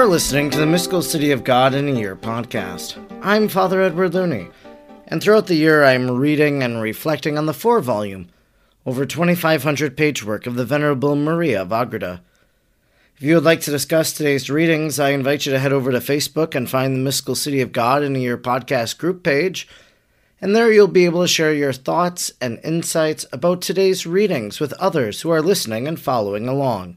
are listening to the Mystical City of God in a Year podcast. I'm Father Edward Looney, and throughout the year I'm reading and reflecting on the four volume, over 2,500 page work of the Venerable Maria of Agreda. If you would like to discuss today's readings, I invite you to head over to Facebook and find the Mystical City of God in a Year podcast group page, and there you'll be able to share your thoughts and insights about today's readings with others who are listening and following along.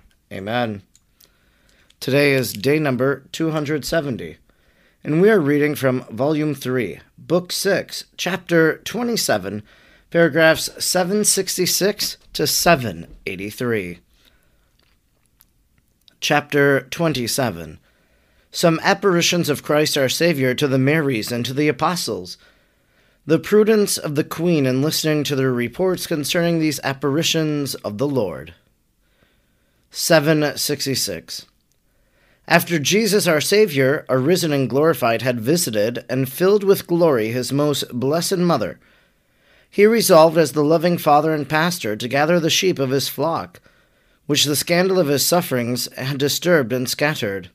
Amen. Today is day number 270, and we are reading from Volume 3, Book 6, Chapter 27, paragraphs 766 to 783. Chapter 27 Some apparitions of Christ our Savior to the Marys and to the Apostles. The prudence of the Queen in listening to their reports concerning these apparitions of the Lord. 766. After Jesus our Saviour, arisen and glorified, had visited and filled with glory his most blessed Mother, he resolved as the loving Father and Pastor to gather the sheep of his flock, which the scandal of his sufferings had disturbed and scattered.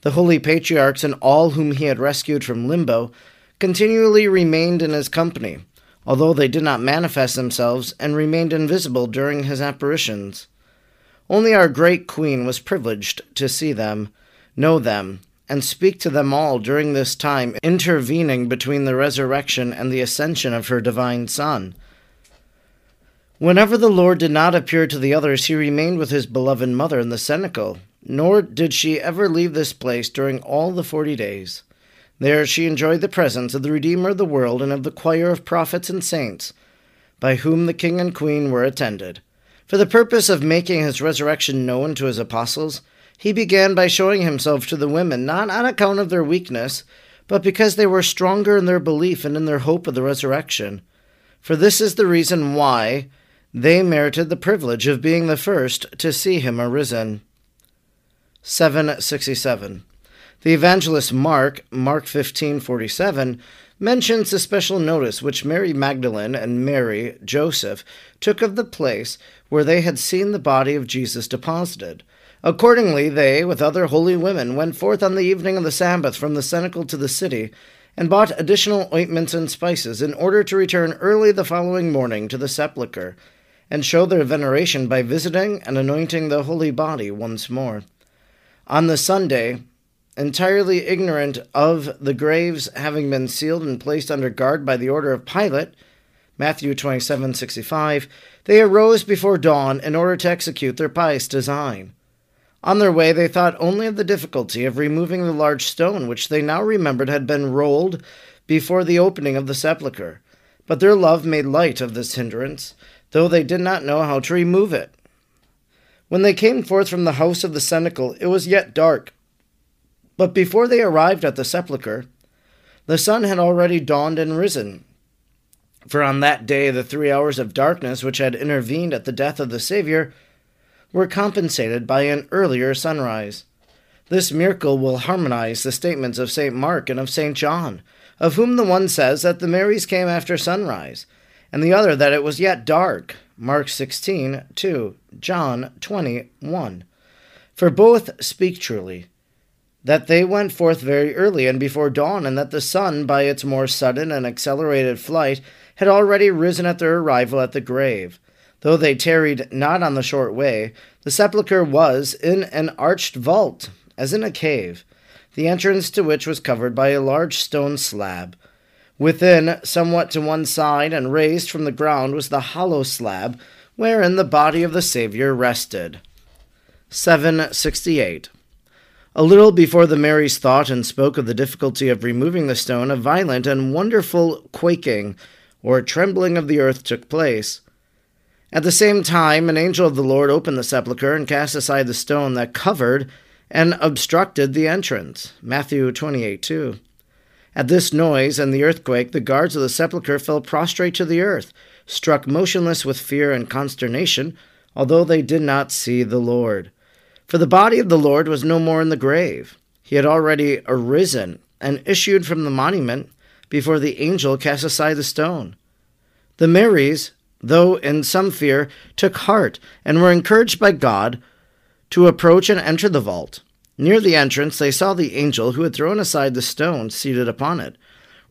The holy patriarchs and all whom he had rescued from limbo continually remained in his company, although they did not manifest themselves and remained invisible during his apparitions. Only our great Queen was privileged to see them, know them, and speak to them all during this time, intervening between the resurrection and the ascension of her divine Son. Whenever the Lord did not appear to the others, he remained with his beloved mother in the cenacle, nor did she ever leave this place during all the forty days. There she enjoyed the presence of the Redeemer of the world and of the choir of prophets and saints, by whom the king and queen were attended. For the purpose of making his resurrection known to his apostles, he began by showing himself to the women, not on account of their weakness, but because they were stronger in their belief and in their hope of the resurrection. For this is the reason why they merited the privilege of being the first to see him arisen. 767. The evangelist Mark, Mark 15:47, mentions the special notice which Mary Magdalene and Mary, Joseph, took of the place where they had seen the body of Jesus deposited. Accordingly, they, with other holy women, went forth on the evening of the Sabbath from the cenacle to the city, and bought additional ointments and spices, in order to return early the following morning to the sepulchre, and show their veneration by visiting and anointing the holy body once more. On the Sunday, entirely ignorant of the graves having been sealed and placed under guard by the order of Pilate, Matthew 27:65, they arose before dawn in order to execute their pious design. On their way, they thought only of the difficulty of removing the large stone which they now remembered had been rolled before the opening of the sepulchre. But their love made light of this hindrance, though they did not know how to remove it. When they came forth from the house of the cenacle, it was yet dark but before they arrived at the sepulchre, the sun had already dawned and risen. For on that day the three hours of darkness which had intervened at the death of the Saviour were compensated by an earlier sunrise. This miracle will harmonize the statements of St. Mark and of St. John, of whom the one says that the Marys came after sunrise, and the other that it was yet dark. Mark 16, 2, John 20, 1. For both speak truly that they went forth very early and before dawn, and that the sun, by its more sudden and accelerated flight, had already risen at their arrival at the grave. Though they tarried not on the short way, the sepulchre was in an arched vault, as in a cave. the entrance to which was covered by a large stone slab. Within, somewhat to one side and raised from the ground, was the hollow slab wherein the body of the Saviour rested. 768. A little before the Marys thought and spoke of the difficulty of removing the stone, a violent and wonderful quaking or trembling of the earth took place. At the same time, an angel of the Lord opened the sepulchre and cast aside the stone that covered and obstructed the entrance. Matthew 28 2. At this noise and the earthquake, the guards of the sepulchre fell prostrate to the earth, struck motionless with fear and consternation, although they did not see the Lord. For the body of the Lord was no more in the grave. He had already arisen and issued from the monument before the angel cast aside the stone. The Marys, though in some fear, took heart and were encouraged by God to approach and enter the vault. Near the entrance, they saw the angel who had thrown aside the stone seated upon it,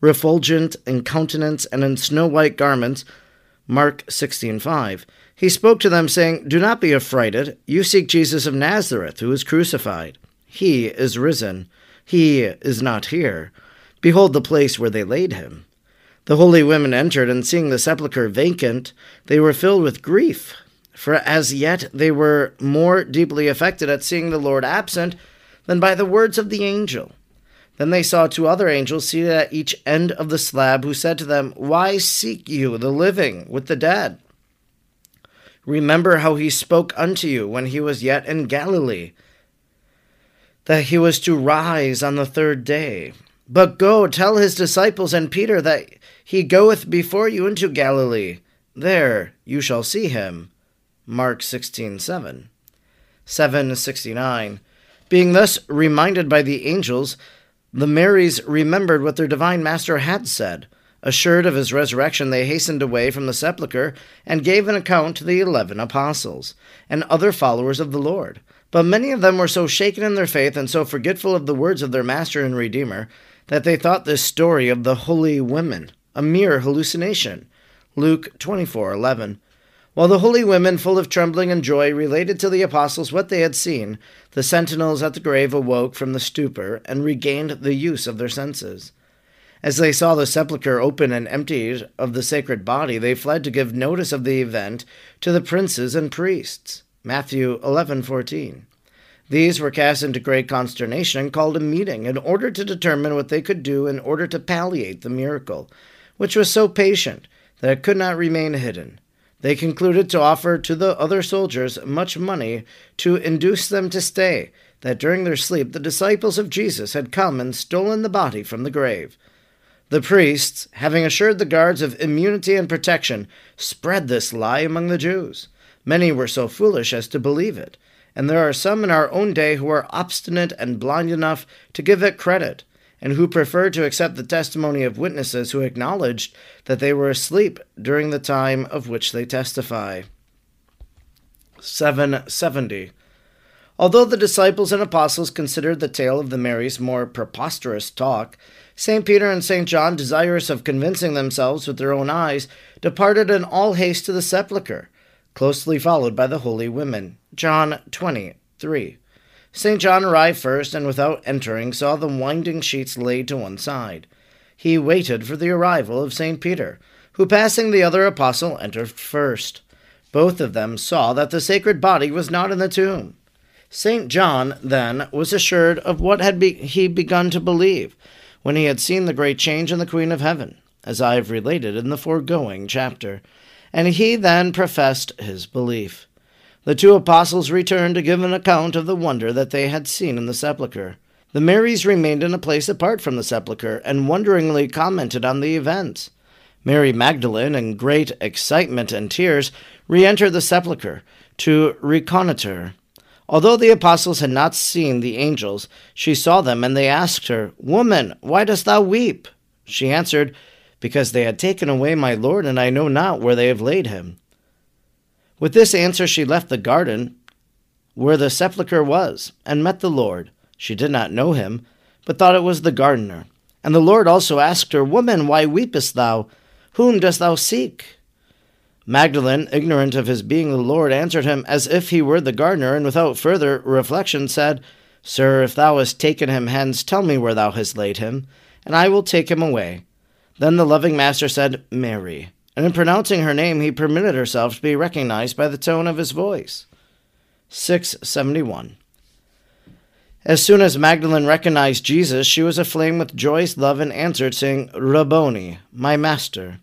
refulgent in countenance and in snow white garments. Mark 16:5. He spoke to them, saying, Do not be affrighted. You seek Jesus of Nazareth, who was crucified. He is risen. He is not here. Behold the place where they laid him. The holy women entered, and seeing the sepulchre vacant, they were filled with grief, for as yet they were more deeply affected at seeing the Lord absent than by the words of the angel. Then they saw two other angels seated at each end of the slab, who said to them, Why seek you the living with the dead? Remember how he spoke unto you when he was yet in Galilee, that he was to rise on the third day. But go, tell his disciples and Peter that he goeth before you into Galilee. There you shall see him. Mark 16 7. 769. Being thus reminded by the angels, the Marys remembered what their divine Master had said. Assured of his resurrection, they hastened away from the sepulchre and gave an account to the eleven apostles and other followers of the Lord. But many of them were so shaken in their faith and so forgetful of the words of their Master and Redeemer that they thought this story of the holy women a mere hallucination. Luke 24:11. While the holy women, full of trembling and joy, related to the apostles what they had seen, the sentinels at the grave awoke from the stupor and regained the use of their senses. As they saw the sepulchre open and emptied of the sacred body, they fled to give notice of the event to the princes and priests. Matthew 11:14. These were cast into great consternation and called a meeting in order to determine what they could do in order to palliate the miracle, which was so patient that it could not remain hidden. They concluded to offer to the other soldiers much money to induce them to stay, that during their sleep the disciples of Jesus had come and stolen the body from the grave. The priests, having assured the guards of immunity and protection, spread this lie among the Jews. Many were so foolish as to believe it, and there are some in our own day who are obstinate and blind enough to give it credit, and who prefer to accept the testimony of witnesses who acknowledged that they were asleep during the time of which they testify. 770. Although the disciples and apostles considered the tale of the Marys more preposterous talk, St. Peter and St. John, desirous of convincing themselves with their own eyes, departed in all haste to the sepulchre, closely followed by the holy women. John 23. St. John arrived first, and without entering, saw the winding sheets laid to one side. He waited for the arrival of St. Peter, who, passing the other apostle, entered first. Both of them saw that the sacred body was not in the tomb. St. John, then, was assured of what had be- he begun to believe when he had seen the great change in the Queen of Heaven, as I have related in the foregoing chapter, and he then professed his belief. The two apostles returned to give an account of the wonder that they had seen in the sepulchre. The Marys remained in a place apart from the sepulchre and wonderingly commented on the events. Mary Magdalene, in great excitement and tears, re entered the sepulchre to reconnoitre. Although the apostles had not seen the angels, she saw them, and they asked her, Woman, why dost thou weep? She answered, Because they had taken away my Lord, and I know not where they have laid him. With this answer, she left the garden where the sepulchre was, and met the Lord. She did not know him, but thought it was the gardener. And the Lord also asked her, Woman, why weepest thou? Whom dost thou seek? Magdalene, ignorant of his being the Lord, answered him as if he were the gardener, and without further reflection said, Sir, if thou hast taken him hence, tell me where thou hast laid him, and I will take him away. Then the loving master said, Mary, and in pronouncing her name, he permitted herself to be recognized by the tone of his voice. 671. As soon as Magdalene recognized Jesus, she was aflame with joyous love and answered, saying, Rabboni, my master.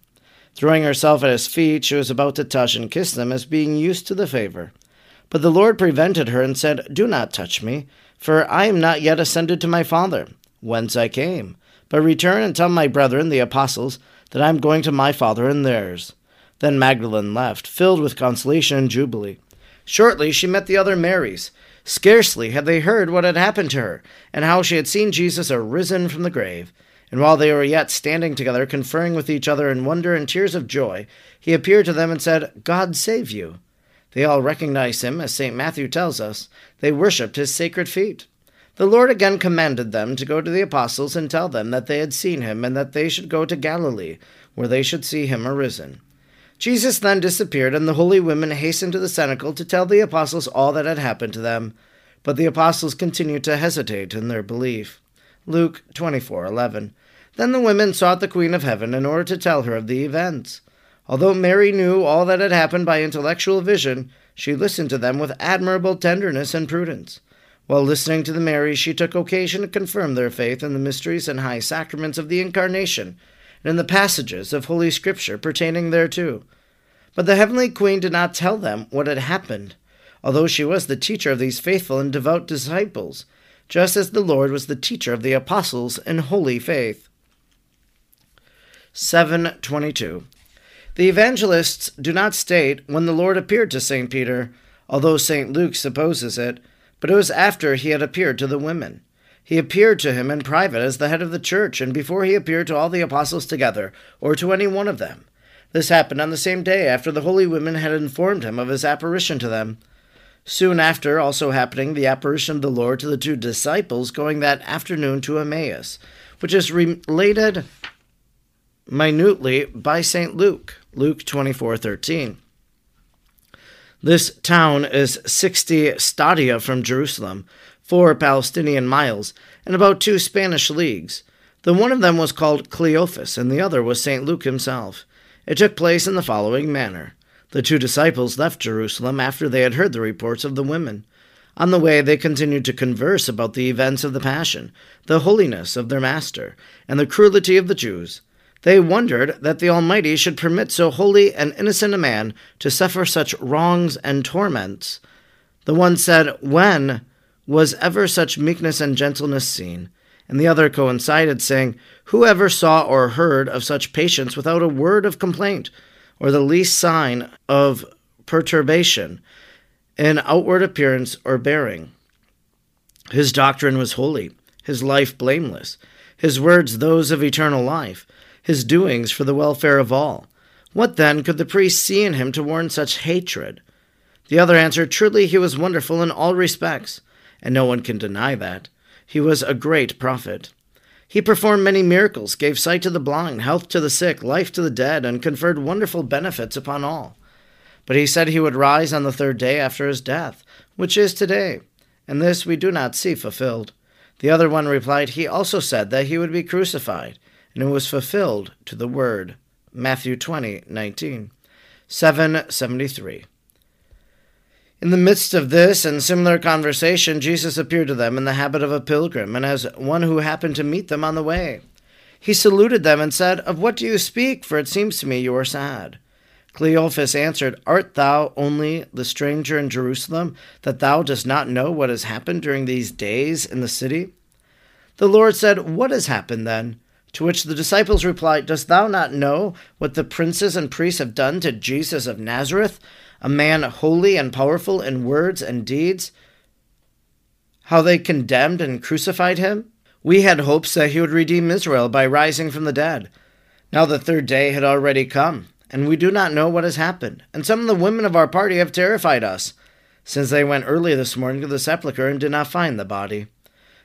Throwing herself at his feet, she was about to touch and kiss them as being used to the favor. But the Lord prevented her and said, Do not touch me, for I am not yet ascended to my Father, whence I came. But return and tell my brethren, the apostles, that I am going to my Father and theirs. Then Magdalene left, filled with consolation and jubilee. Shortly she met the other Marys. Scarcely had they heard what had happened to her, and how she had seen Jesus arisen from the grave. And while they were yet standing together, conferring with each other in wonder and tears of joy, he appeared to them and said, God save you. They all recognized him, as St. Matthew tells us. They worshipped his sacred feet. The Lord again commanded them to go to the apostles and tell them that they had seen him, and that they should go to Galilee, where they should see him arisen. Jesus then disappeared, and the holy women hastened to the cenacle to tell the apostles all that had happened to them. But the apostles continued to hesitate in their belief. Luke 24:11. Then the women sought the Queen of Heaven in order to tell her of the events. Although Mary knew all that had happened by intellectual vision, she listened to them with admirable tenderness and prudence. While listening to the Marys, she took occasion to confirm their faith in the mysteries and high sacraments of the Incarnation and in the passages of Holy Scripture pertaining thereto. But the heavenly Queen did not tell them what had happened, although she was the teacher of these faithful and devout disciples, just as the Lord was the teacher of the apostles in holy faith. 722. The evangelists do not state when the Lord appeared to St. Peter, although St. Luke supposes it, but it was after he had appeared to the women. He appeared to him in private as the head of the church, and before he appeared to all the apostles together, or to any one of them. This happened on the same day after the holy women had informed him of his apparition to them. Soon after, also happening the apparition of the Lord to the two disciples going that afternoon to Emmaus, which is related minutely by St. Luke, Luke 24:13. This town is 60 stadia from Jerusalem, four Palestinian miles, and about two Spanish leagues. The one of them was called Cleophas, and the other was St. Luke himself. It took place in the following manner. The two disciples left Jerusalem after they had heard the reports of the women. On the way, they continued to converse about the events of the Passion, the holiness of their Master, and the cruelty of the Jews. They wondered that the Almighty should permit so holy and innocent a man to suffer such wrongs and torments. The one said, When was ever such meekness and gentleness seen? And the other coincided, saying, Who ever saw or heard of such patience without a word of complaint, or the least sign of perturbation in outward appearance or bearing? His doctrine was holy, his life blameless, his words those of eternal life, his doings for the welfare of all. What then could the priest see in him to warrant such hatred? The other answered, Truly he was wonderful in all respects and no one can deny that. He was a great prophet. He performed many miracles, gave sight to the blind, health to the sick, life to the dead, and conferred wonderful benefits upon all. But he said he would rise on the third day after his death, which is today, and this we do not see fulfilled. The other one replied, He also said that he would be crucified, and it was fulfilled to the word. Matthew twenty nineteen, seven seventy three. In the midst of this and similar conversation, Jesus appeared to them in the habit of a pilgrim, and as one who happened to meet them on the way. He saluted them and said, Of what do you speak? For it seems to me you are sad. Cleophas answered, Art thou only the stranger in Jerusalem, that thou dost not know what has happened during these days in the city? The Lord said, What has happened then? To which the disciples replied, Dost thou not know what the princes and priests have done to Jesus of Nazareth? A man holy and powerful in words and deeds, how they condemned and crucified him? We had hopes that he would redeem Israel by rising from the dead. Now the third day had already come, and we do not know what has happened, and some of the women of our party have terrified us, since they went early this morning to the sepulchre and did not find the body.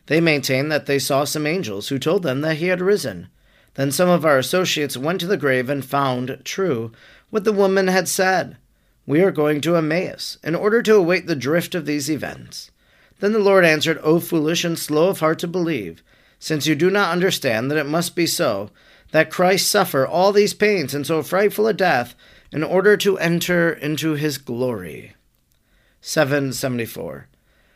They maintain that they saw some angels who told them that he had risen. Then some of our associates went to the grave and found true what the woman had said we are going to Emmaus in order to await the drift of these events. Then the Lord answered, O foolish and slow of heart to believe, since you do not understand that it must be so, that Christ suffer all these pains and so frightful a death, in order to enter into his glory. 774.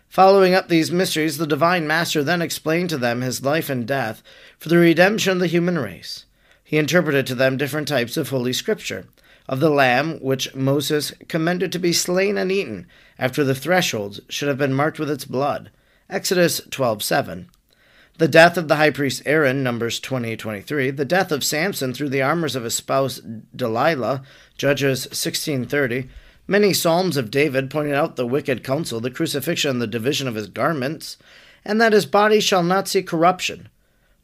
Following up these mysteries, the divine master then explained to them his life and death for the redemption of the human race. He interpreted to them different types of Holy Scripture, of the lamb which Moses commanded to be slain and eaten after the thresholds should have been marked with its blood. Exodus 12:7. The death of the high priest Aaron, Numbers 20:23. The death of Samson through the armors of his spouse Delilah, Judges 16:30. Many psalms of David pointed out the wicked counsel, the crucifixion, and the division of his garments, and that his body shall not see corruption.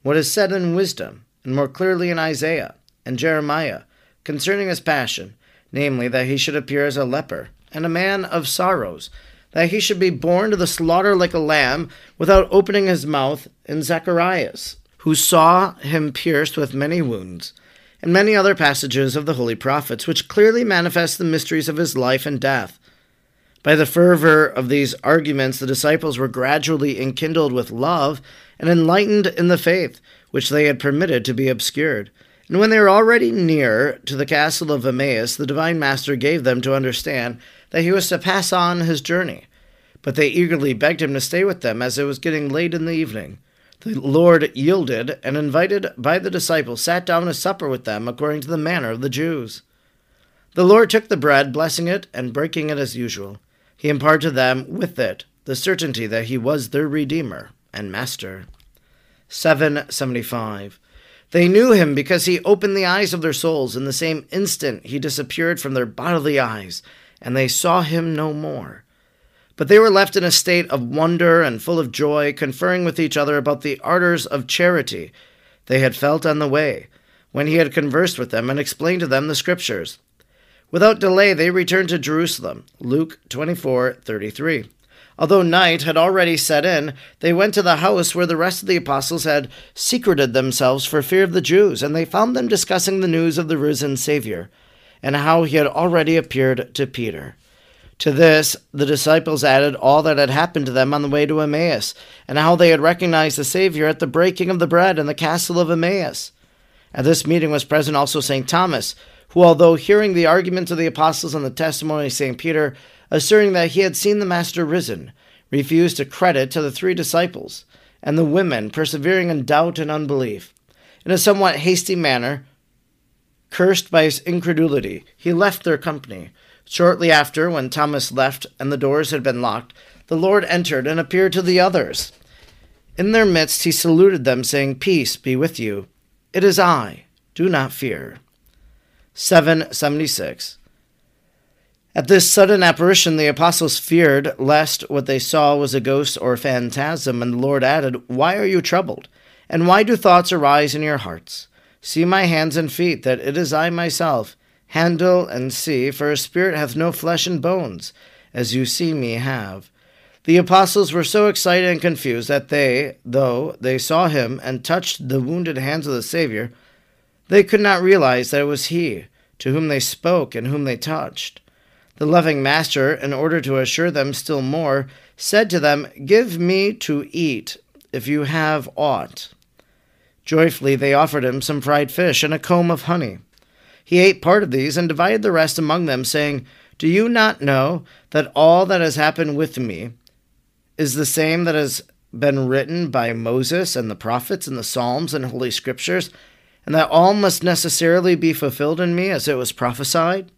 What is said in wisdom, and more clearly in Isaiah and Jeremiah, concerning his passion, namely, that he should appear as a leper, and a man of sorrows, that he should be born to the slaughter like a lamb, without opening his mouth, in Zacharias, who saw him pierced with many wounds and many other passages of the holy prophets, which clearly manifest the mysteries of his life and death. By the fervor of these arguments, the disciples were gradually enkindled with love and enlightened in the faith, which they had permitted to be obscured. And when they were already near to the castle of Emmaus, the divine master gave them to understand that he was to pass on his journey. But they eagerly begged him to stay with them, as it was getting late in the evening. The Lord yielded, and invited by the disciples, sat down to supper with them according to the manner of the Jews. The Lord took the bread, blessing it, and breaking it as usual. He imparted to them with it the certainty that he was their Redeemer and Master. 775. They knew him because he opened the eyes of their souls. In the same instant he disappeared from their bodily eyes, and they saw him no more. But they were left in a state of wonder and full of joy, conferring with each other about the ardors of charity they had felt on the way, when he had conversed with them and explained to them the Scriptures. Without delay they returned to Jerusalem. Luke 24:33. Although night had already set in, they went to the house where the rest of the apostles had secreted themselves for fear of the Jews, and they found them discussing the news of the risen Savior, and how he had already appeared to Peter. To this, the disciples added all that had happened to them on the way to Emmaus, and how they had recognized the Savior at the breaking of the bread in the castle of Emmaus. At this meeting was present also St. Thomas, who, although hearing the arguments of the apostles and the testimony of St. Peter, asserting that he had seen the Master risen, refused to credit to the three disciples, and the women, persevering in doubt and unbelief. In a somewhat hasty manner, cursed by his incredulity, he left their company Shortly after, when Thomas left and the doors had been locked, the Lord entered and appeared to the others. In their midst he saluted them, saying, Peace be with you. It is I. Do not fear. 776. At this sudden apparition, the apostles feared lest what they saw was a ghost or phantasm, and the Lord added, Why are you troubled? And why do thoughts arise in your hearts? See my hands and feet, that it is I myself. Handle and see, for a spirit hath no flesh and bones, as you see me have. The apostles were so excited and confused that they, though they saw him and touched the wounded hands of the Saviour, they could not realize that it was he to whom they spoke and whom they touched. The loving Master, in order to assure them still more, said to them, Give me to eat, if you have aught. Joyfully they offered him some fried fish and a comb of honey. He ate part of these and divided the rest among them, saying, Do you not know that all that has happened with me is the same that has been written by Moses and the prophets and the Psalms and Holy Scriptures, and that all must necessarily be fulfilled in me as it was prophesied?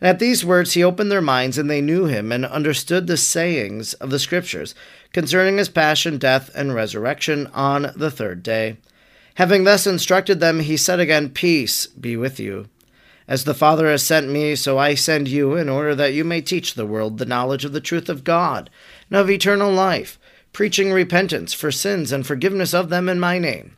And at these words he opened their minds, and they knew him and understood the sayings of the Scriptures concerning his passion, death, and resurrection on the third day. Having thus instructed them, he said again, Peace be with you. As the Father has sent me, so I send you, in order that you may teach the world the knowledge of the truth of God and of eternal life, preaching repentance for sins and forgiveness of them in my name.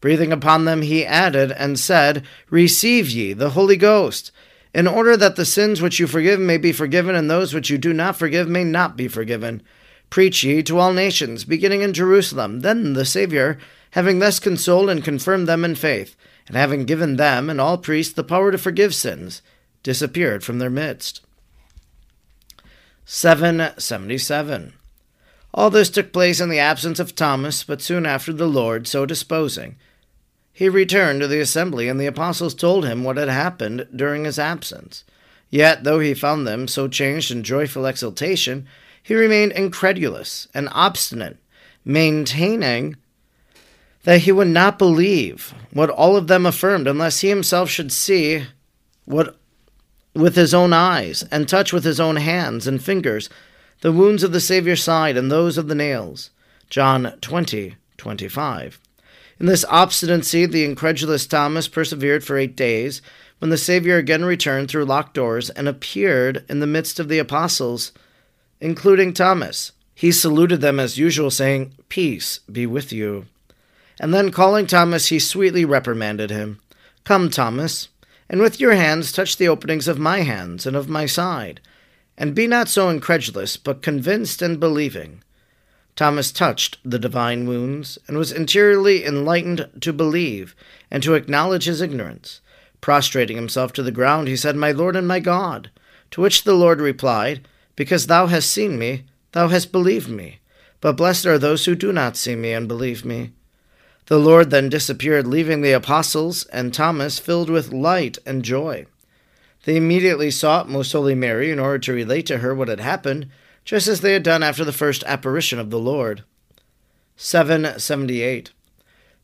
Breathing upon them, he added and said, Receive ye the Holy Ghost, in order that the sins which you forgive may be forgiven, and those which you do not forgive may not be forgiven. Preach ye to all nations, beginning in Jerusalem. Then the Saviour having thus consoled and confirmed them in faith, and having given them and all priests the power to forgive sins, disappeared from their midst. 777. All this took place in the absence of Thomas, but soon after the Lord so disposing. He returned to the assembly, and the apostles told him what had happened during his absence. Yet, though he found them so changed in joyful exultation, he remained incredulous and obstinate, maintaining that he would not believe what all of them affirmed unless he himself should see what with his own eyes and touch with his own hands and fingers the wounds of the Saviour's side and those of the nails. John 20, 25. In this obstinacy, the incredulous Thomas persevered for eight days, when the Saviour again returned through locked doors and appeared in the midst of the apostles, including Thomas. He saluted them as usual, saying, Peace be with you. And then calling Thomas, he sweetly reprimanded him. Come, Thomas, and with your hands touch the openings of my hands and of my side, and be not so incredulous, but convinced and believing. Thomas touched the divine wounds, and was interiorly enlightened to believe and to acknowledge his ignorance. Prostrating himself to the ground, he said, My Lord and my God. To which the Lord replied, Because thou hast seen me, thou hast believed me. But blessed are those who do not see me and believe me. The Lord then disappeared, leaving the apostles and Thomas filled with light and joy. They immediately sought Most Holy Mary in order to relate to her what had happened, just as they had done after the first apparition of the Lord. 778.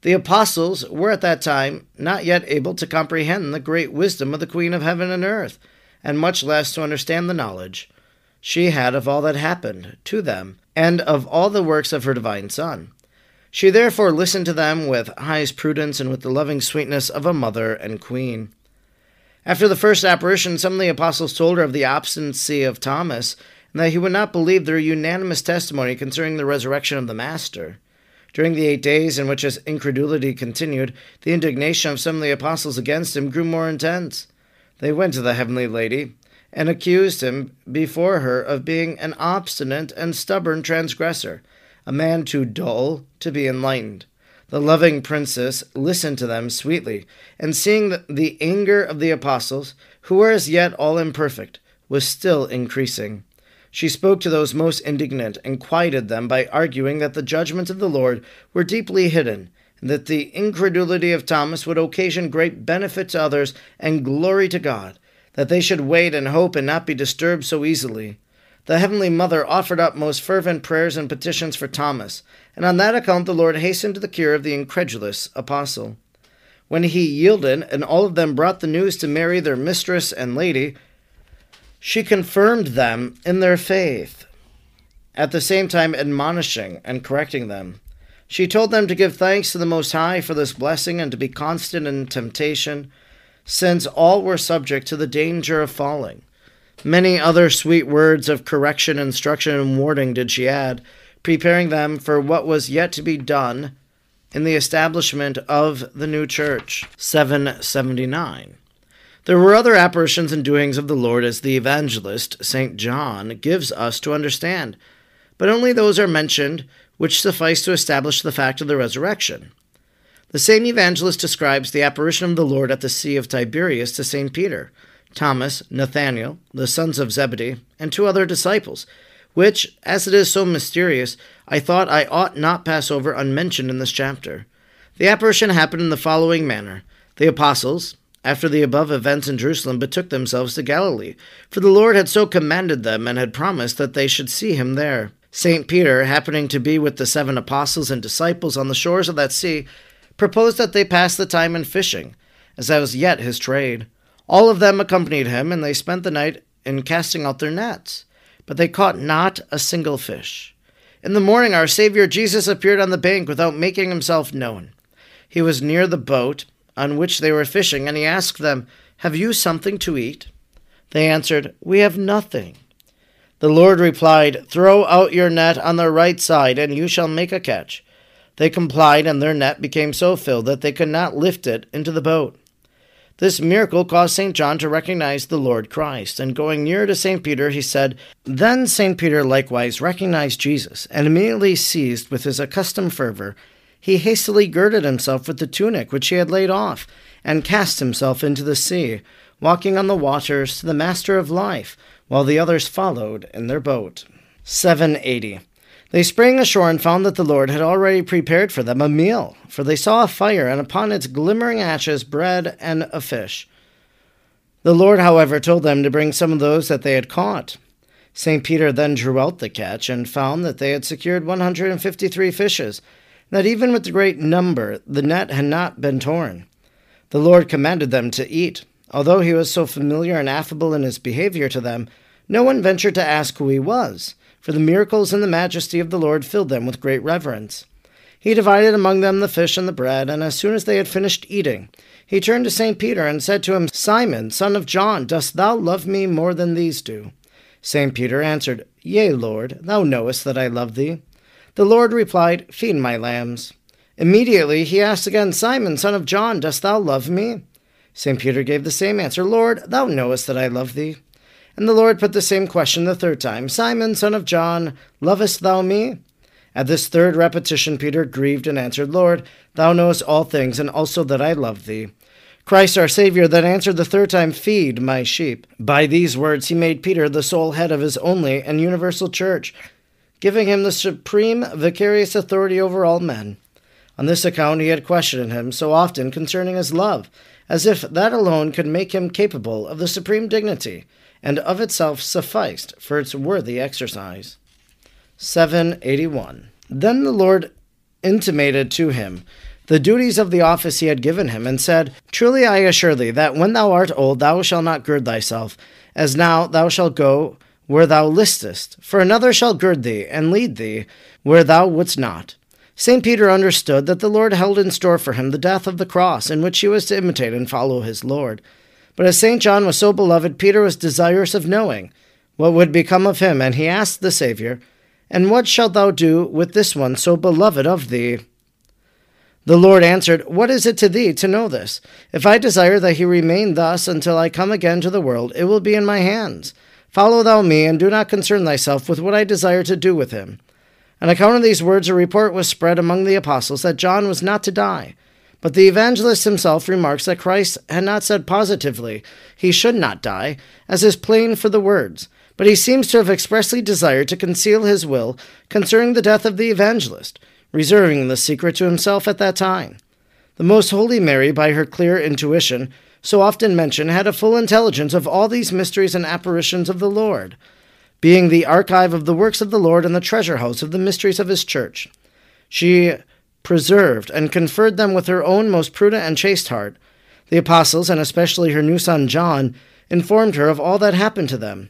The apostles were at that time not yet able to comprehend the great wisdom of the Queen of Heaven and Earth, and much less to understand the knowledge she had of all that happened to them, and of all the works of her divine Son. She therefore listened to them with highest prudence and with the loving sweetness of a mother and queen. After the first apparition, some of the apostles told her of the obstinacy of Thomas, that he would not believe their unanimous testimony concerning the resurrection of the Master. During the eight days in which his incredulity continued, the indignation of some of the apostles against him grew more intense. They went to the heavenly lady, and accused him before her of being an obstinate and stubborn transgressor a man too dull to be enlightened. The loving princess listened to them sweetly, and seeing that the anger of the apostles, who were as yet all imperfect, was still increasing, she spoke to those most indignant and quieted them by arguing that the judgments of the Lord were deeply hidden, and that the incredulity of Thomas would occasion great benefit to others and glory to God, that they should wait and hope and not be disturbed so easily the Heavenly Mother offered up most fervent prayers and petitions for Thomas, and on that account the Lord hastened to the cure of the incredulous apostle. When he yielded, and all of them brought the news to Mary, their mistress and lady, she confirmed them in their faith, at the same time admonishing and correcting them. She told them to give thanks to the Most High for this blessing and to be constant in temptation, since all were subject to the danger of falling. Many other sweet words of correction, instruction, and warning did she add, preparing them for what was yet to be done in the establishment of the new church. 779. There were other apparitions and doings of the Lord as the evangelist, St. John, gives us to understand, but only those are mentioned which suffice to establish the fact of the resurrection. The same evangelist describes the apparition of the Lord at the Sea of Tiberias to St. Peter, Thomas, Nathanael, the sons of Zebedee, and two other disciples, which, as it is so mysterious, I thought I ought not pass over unmentioned in this chapter. The apparition happened in the following manner The apostles, after the above events in Jerusalem, betook themselves to Galilee, for the Lord had so commanded them and had promised that they should see him there. St. Peter, happening to be with the seven apostles and disciples on the shores of that sea, proposed that they pass the time in fishing, as that was yet his trade. All of them accompanied him, and they spent the night in casting out their nets. But they caught not a single fish. In the morning, our Savior Jesus appeared on the bank without making himself known. He was near the boat on which they were fishing, and he asked them, Have you something to eat? They answered, We have nothing. The Lord replied, Throw out your net on the right side, and you shall make a catch. They complied, and their net became so filled that they could not lift it into the boat. This miracle caused St. John to recognize the Lord Christ, and going near to St. Peter, he said, Then St. Peter likewise recognized Jesus, and immediately seized with his accustomed fervor, he hastily girded himself with the tunic which he had laid off, and cast himself into the sea, walking on the waters to the Master of life, while the others followed in their boat. 780. They sprang ashore and found that the Lord had already prepared for them a meal, for they saw a fire, and upon its glimmering ashes bread and a fish. The Lord, however, told them to bring some of those that they had caught. St. Peter then drew out the catch and found that they had secured 153 fishes, that even with the great number the net had not been torn. The Lord commanded them to eat. Although he was so familiar and affable in his behavior to them, no one ventured to ask who he was for the miracles and the majesty of the Lord filled them with great reverence. He divided among them the fish and the bread, and as soon as they had finished eating, he turned to St. Peter and said to him, Simon, son of John, dost thou love me more than these do? St. Peter answered, Yea, Lord, thou knowest that I love thee. The Lord replied, Feed my lambs. Immediately he asked again, Simon, son of John, dost thou love me? St. Peter gave the same answer, Lord, thou knowest that I love thee. And the Lord put the same question the third time Simon, son of John, lovest thou me? At this third repetition, Peter grieved and answered, Lord, thou knowest all things, and also that I love thee. Christ our Saviour then answered the third time, Feed my sheep. By these words he made Peter the sole head of his only and universal church, giving him the supreme vicarious authority over all men. On this account he had questioned him so often concerning his love, as if that alone could make him capable of the supreme dignity and of itself sufficed for its worthy exercise. 781. Then the Lord intimated to him the duties of the office he had given him, and said, Truly I assure thee that when thou art old thou shalt not gird thyself, as now thou shalt go where thou listest, for another shall gird thee and lead thee where thou wouldst not. St. Peter understood that the Lord held in store for him the death of the cross, in which he was to imitate and follow his Lord. But as St. John was so beloved, Peter was desirous of knowing what would become of him, and he asked the Saviour, And what shalt thou do with this one so beloved of thee? The Lord answered, What is it to thee to know this? If I desire that he remain thus until I come again to the world, it will be in my hands. Follow thou me, and do not concern thyself with what I desire to do with him. On account of these words, a report was spread among the apostles that John was not to die. But the evangelist himself remarks that Christ had not said positively he should not die, as is plain for the words, but he seems to have expressly desired to conceal his will concerning the death of the evangelist, reserving the secret to himself at that time. The Most Holy Mary, by her clear intuition, so often mentioned, had a full intelligence of all these mysteries and apparitions of the Lord, being the archive of the works of the Lord and the treasure house of the mysteries of his church. She preserved, and conferred them with her own most prudent and chaste heart. The apostles, and especially her new son John, informed her of all that happened to them.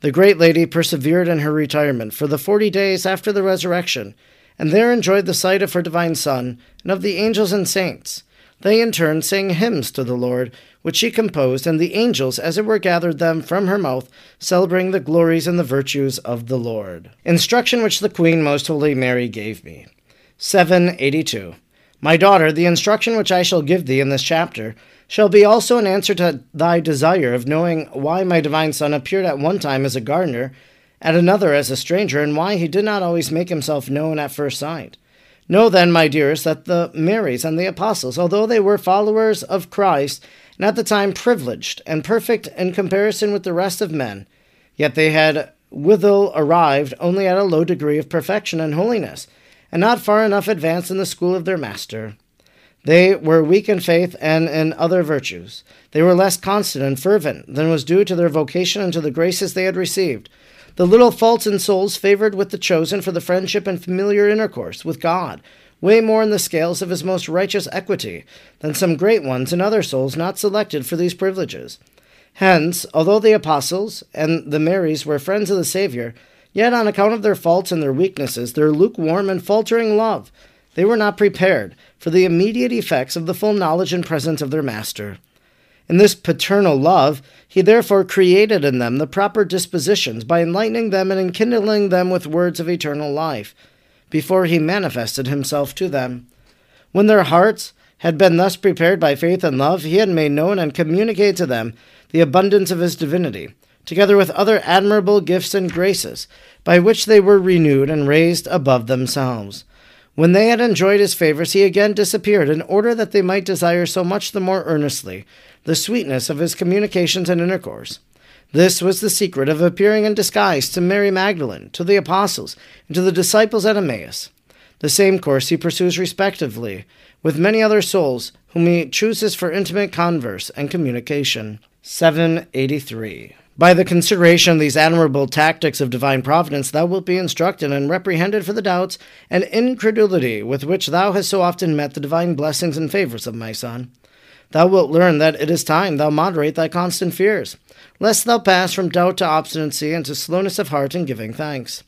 The great lady persevered in her retirement for the forty days after the resurrection, and there enjoyed the sight of her divine Son and of the angels and saints. They in turn sang hymns to the Lord, which she composed, and the angels, as it were, gathered them from her mouth, celebrating the glories and the virtues of the Lord. Instruction which the Queen, Most Holy Mary, gave me. 782. My daughter, the instruction which I shall give thee in this chapter shall be also an answer to thy desire of knowing why my divine Son appeared at one time as a gardener, at another as a stranger, and why he did not always make himself known at first sight. Know then, my dearest, that the Marys and the apostles, although they were followers of Christ, and at the time privileged and perfect in comparison with the rest of men, yet they had withal arrived only at a low degree of perfection and holiness and not far enough advanced in the school of their master. They were weak in faith and in other virtues. They were less constant and fervent than was due to their vocation and to the graces they had received. The little faults in souls favored with the chosen for the friendship and familiar intercourse with God weigh more in the scales of his most righteous equity than some great ones in other souls not selected for these privileges. Hence, although the apostles and the Marys were friends of the Saviour, Yet, on account of their faults and their weaknesses, their lukewarm and faltering love, they were not prepared for the immediate effects of the full knowledge and presence of their Master. In this paternal love, he therefore created in them the proper dispositions by enlightening them and enkindling them with words of eternal life, before he manifested himself to them. When their hearts had been thus prepared by faith and love, he had made known and communicated to them the abundance of his divinity together with other admirable gifts and graces, by which they were renewed and raised above themselves. When they had enjoyed his favors, he again disappeared, in order that they might desire so much the more earnestly the sweetness of his communications and intercourse. This was the secret of appearing in disguise to Mary Magdalene, to the apostles, and to the disciples at Emmaus. The same course he pursues respectively with many other souls whom he chooses for intimate converse and communication. 783. By the consideration of these admirable tactics of divine providence, thou wilt be instructed and reprehended for the doubts and incredulity with which thou hast so often met the divine blessings and favors of my Son. Thou wilt learn that it is time thou moderate thy constant fears, lest thou pass from doubt to obstinacy and to slowness of heart in giving thanks.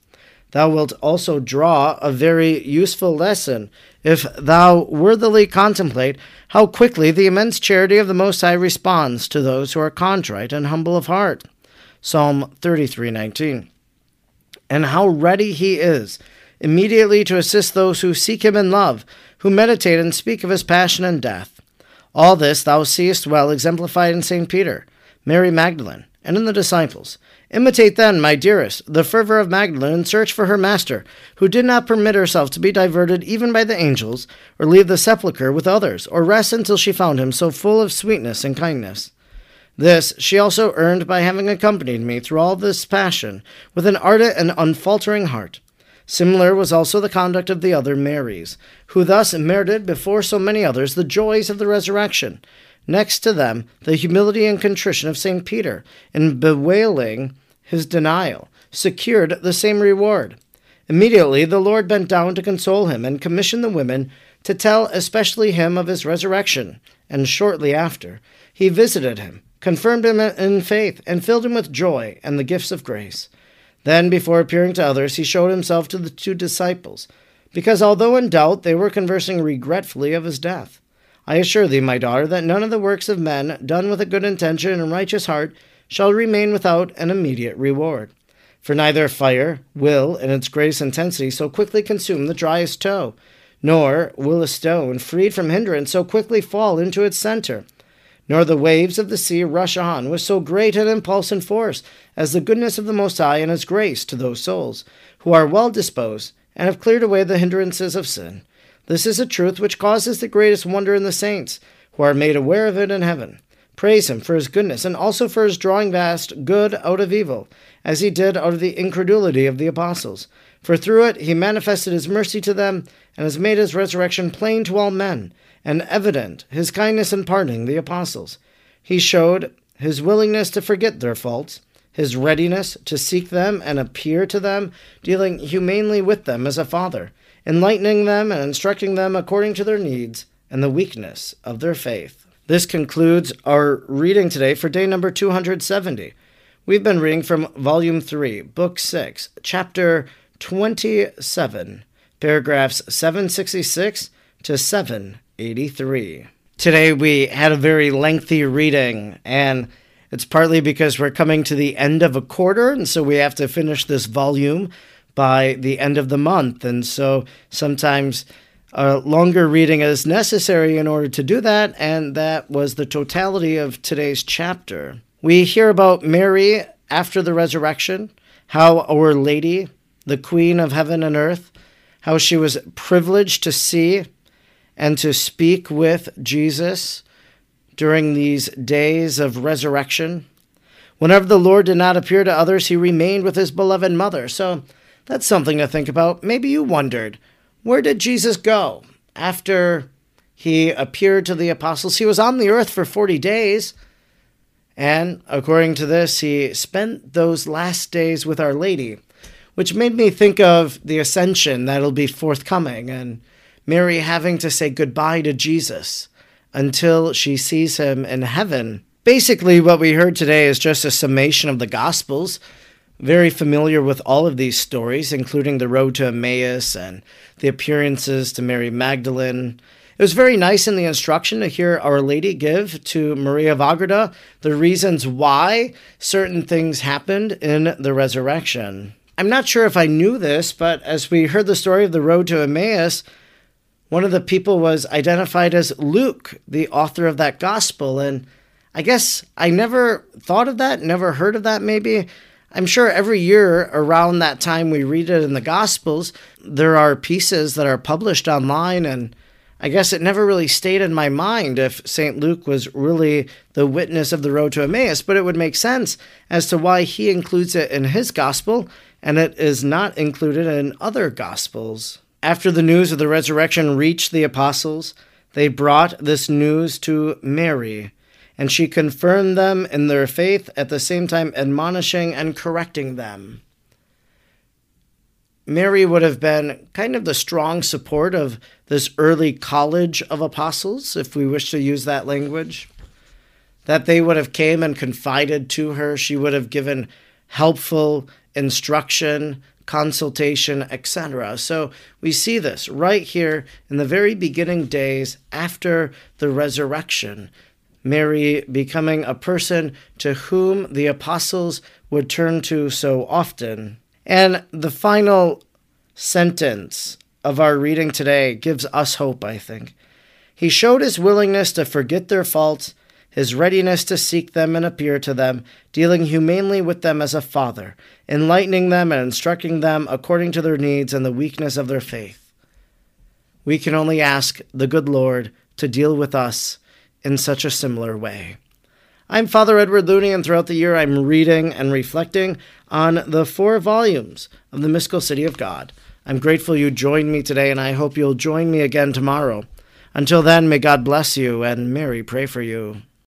Thou wilt also draw a very useful lesson if thou worthily contemplate how quickly the immense charity of the Most High responds to those who are contrite and humble of heart. Psalm 33:19. And how ready he is immediately to assist those who seek him in love, who meditate and speak of his passion and death. All this thou seest well exemplified in St. Peter, Mary Magdalene, and in the disciples. Imitate then, my dearest, the fervor of Magdalene in search for her master, who did not permit herself to be diverted even by the angels, or leave the sepulchre with others, or rest until she found him so full of sweetness and kindness. This she also earned by having accompanied me through all this passion with an ardent and unfaltering heart. Similar was also the conduct of the other Marys, who thus merited before so many others the joys of the resurrection, Next to them, the humility and contrition of St. Peter in bewailing his denial secured the same reward. Immediately the Lord bent down to console him and commissioned the women to tell especially him of his resurrection, and shortly after he visited him, confirmed him in faith, and filled him with joy and the gifts of grace. Then, before appearing to others, he showed himself to the two disciples, because although in doubt, they were conversing regretfully of his death. I assure thee, my daughter, that none of the works of men, done with a good intention and righteous heart, shall remain without an immediate reward. For neither fire will, in its greatest intensity, so quickly consume the driest tow, nor will a stone, freed from hindrance, so quickly fall into its center, nor the waves of the sea rush on with so great an impulse and force as the goodness of the Most High and His grace to those souls who are well disposed and have cleared away the hindrances of sin this is a truth which causes the greatest wonder in the saints, who are made aware of it in heaven. Praise him for his goodness, and also for his drawing vast good out of evil, as he did out of the incredulity of the apostles. For through it he manifested his mercy to them, and has made his resurrection plain to all men, and evident his kindness in pardoning the apostles. He showed his willingness to forget their faults, his readiness to seek them and appear to them, dealing humanely with them as a father enlightening them and instructing them according to their needs and the weakness of their faith. This concludes our reading today for day number 270. We've been reading from Volume 3, Book 6, Chapter 27, paragraphs 766 to 783. Today we had a very lengthy reading, and it's partly because we're coming to the end of a quarter, and so we have to finish this volume by the end of the month. And so sometimes a longer reading is necessary in order to do that, and that was the totality of today's chapter. We hear about Mary after the resurrection, how Our Lady, the Queen of heaven and earth, how she was privileged to see and to speak with Jesus during these days of resurrection. Whenever the Lord did not appear to others, he remained with his beloved mother. So that's something to think about. Maybe you wondered where did Jesus go after he appeared to the apostles? He was on the earth for 40 days. And according to this, he spent those last days with Our Lady, which made me think of the ascension that'll be forthcoming and Mary having to say goodbye to Jesus until she sees him in heaven. Basically, what we heard today is just a summation of the Gospels very familiar with all of these stories, including the road to Emmaus and the appearances to Mary Magdalene. It was very nice in the instruction to hear Our Lady give to Maria of Agreda the reasons why certain things happened in the resurrection. I'm not sure if I knew this, but as we heard the story of the road to Emmaus, one of the people was identified as Luke, the author of that gospel. And I guess I never thought of that, never heard of that maybe. I'm sure every year around that time we read it in the Gospels, there are pieces that are published online, and I guess it never really stayed in my mind if St. Luke was really the witness of the road to Emmaus, but it would make sense as to why he includes it in his gospel and it is not included in other gospels. After the news of the resurrection reached the apostles, they brought this news to Mary, and she confirmed them in their faith, at the same time admonishing and correcting them. Mary would have been kind of the strong support of this early college of apostles, if we wish to use that language. That they would have came and confided to her. She would have given helpful instruction, consultation, etc. So we see this right here in the very beginning days after the resurrection. Mary becoming a person to whom the apostles would turn to so often. And the final sentence of our reading today gives us hope, I think. He showed his willingness to forget their faults, his readiness to seek them and appear to them, dealing humanely with them as a father, enlightening them and instructing them according to their needs and the weakness of their faith. We can only ask the good Lord to deal with us in such a similar way. I'm Father Edward Looney, and throughout the year I'm reading and reflecting on the four volumes of the Mystical City of God. I'm grateful you joined me today, and I hope you'll join me again tomorrow. Until then, may God bless you and Mary pray for you.